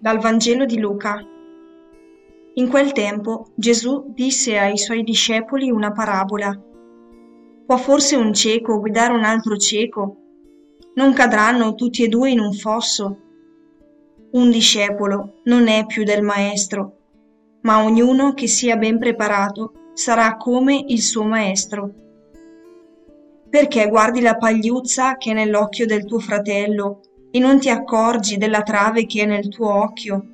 Dal Vangelo di Luca. In quel tempo Gesù disse ai suoi discepoli una parabola. Può forse un cieco guidare un altro cieco? Non cadranno tutti e due in un fosso? Un discepolo non è più del maestro, ma ognuno che sia ben preparato sarà come il suo maestro. Perché guardi la pagliuzza che è nell'occhio del tuo fratello e non ti accorgi della trave che è nel tuo occhio?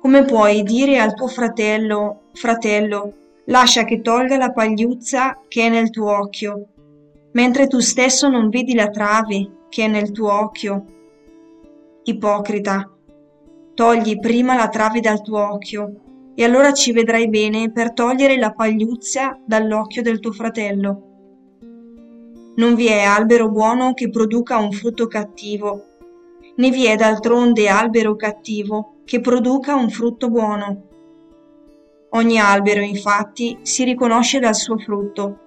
Come puoi dire al tuo fratello, fratello, lascia che tolga la pagliuzza che è nel tuo occhio, mentre tu stesso non vedi la trave che è nel tuo occhio? Ipocrita, togli prima la trave dal tuo occhio, e allora ci vedrai bene per togliere la pagliuzza dall'occhio del tuo fratello. Non vi è albero buono che produca un frutto cattivo, né vi è d'altronde albero cattivo che produca un frutto buono. Ogni albero, infatti, si riconosce dal suo frutto.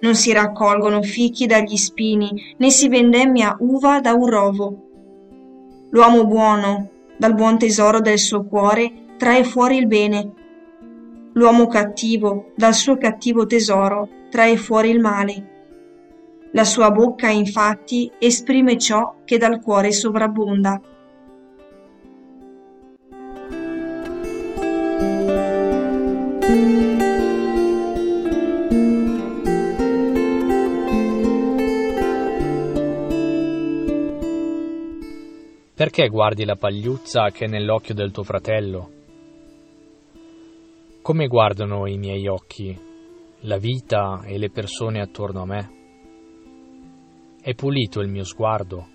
Non si raccolgono fichi dagli spini, né si vendemmia uva da un rovo. L'uomo buono, dal buon tesoro del suo cuore, trae fuori il bene. L'uomo cattivo, dal suo cattivo tesoro, trae fuori il male la sua bocca infatti esprime ciò che dal cuore sovrabbonda. Perché guardi la pagliuzza che è nell'occhio del tuo fratello? Come guardano i miei occhi, la vita e le persone attorno a me? È pulito il mio sguardo.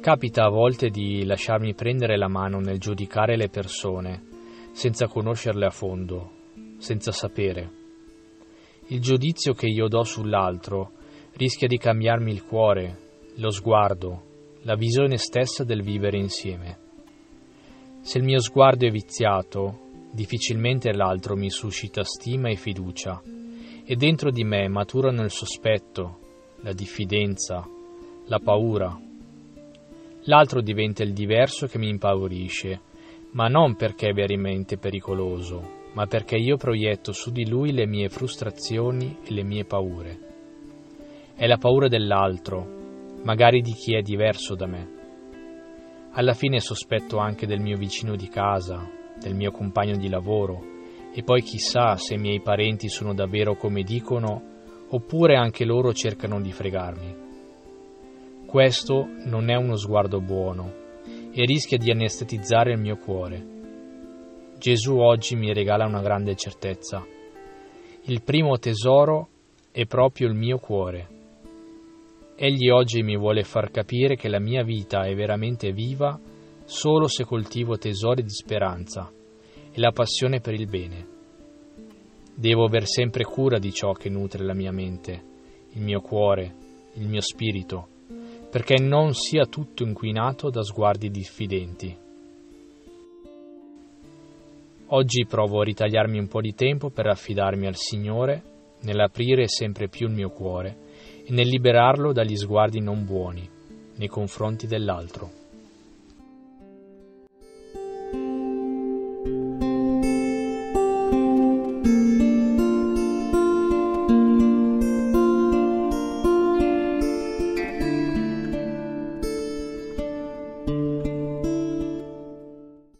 Capita a volte di lasciarmi prendere la mano nel giudicare le persone, senza conoscerle a fondo, senza sapere. Il giudizio che io do sull'altro rischia di cambiarmi il cuore, lo sguardo, la visione stessa del vivere insieme. Se il mio sguardo è viziato, difficilmente l'altro mi suscita stima e fiducia, e dentro di me maturano il sospetto, la diffidenza, la paura. L'altro diventa il diverso che mi impaurisce, ma non perché è veramente pericoloso, ma perché io proietto su di lui le mie frustrazioni e le mie paure. È la paura dell'altro, magari di chi è diverso da me. Alla fine sospetto anche del mio vicino di casa, del mio compagno di lavoro, e poi chissà se i miei parenti sono davvero come dicono oppure anche loro cercano di fregarmi. Questo non è uno sguardo buono e rischia di anestetizzare il mio cuore. Gesù oggi mi regala una grande certezza. Il primo tesoro è proprio il mio cuore. Egli oggi mi vuole far capire che la mia vita è veramente viva solo se coltivo tesori di speranza e la passione per il bene. Devo aver sempre cura di ciò che nutre la mia mente, il mio cuore, il mio spirito, perché non sia tutto inquinato da sguardi diffidenti. Oggi provo a ritagliarmi un po' di tempo per affidarmi al Signore, nell'aprire sempre più il mio cuore e nel liberarlo dagli sguardi non buoni nei confronti dell'altro.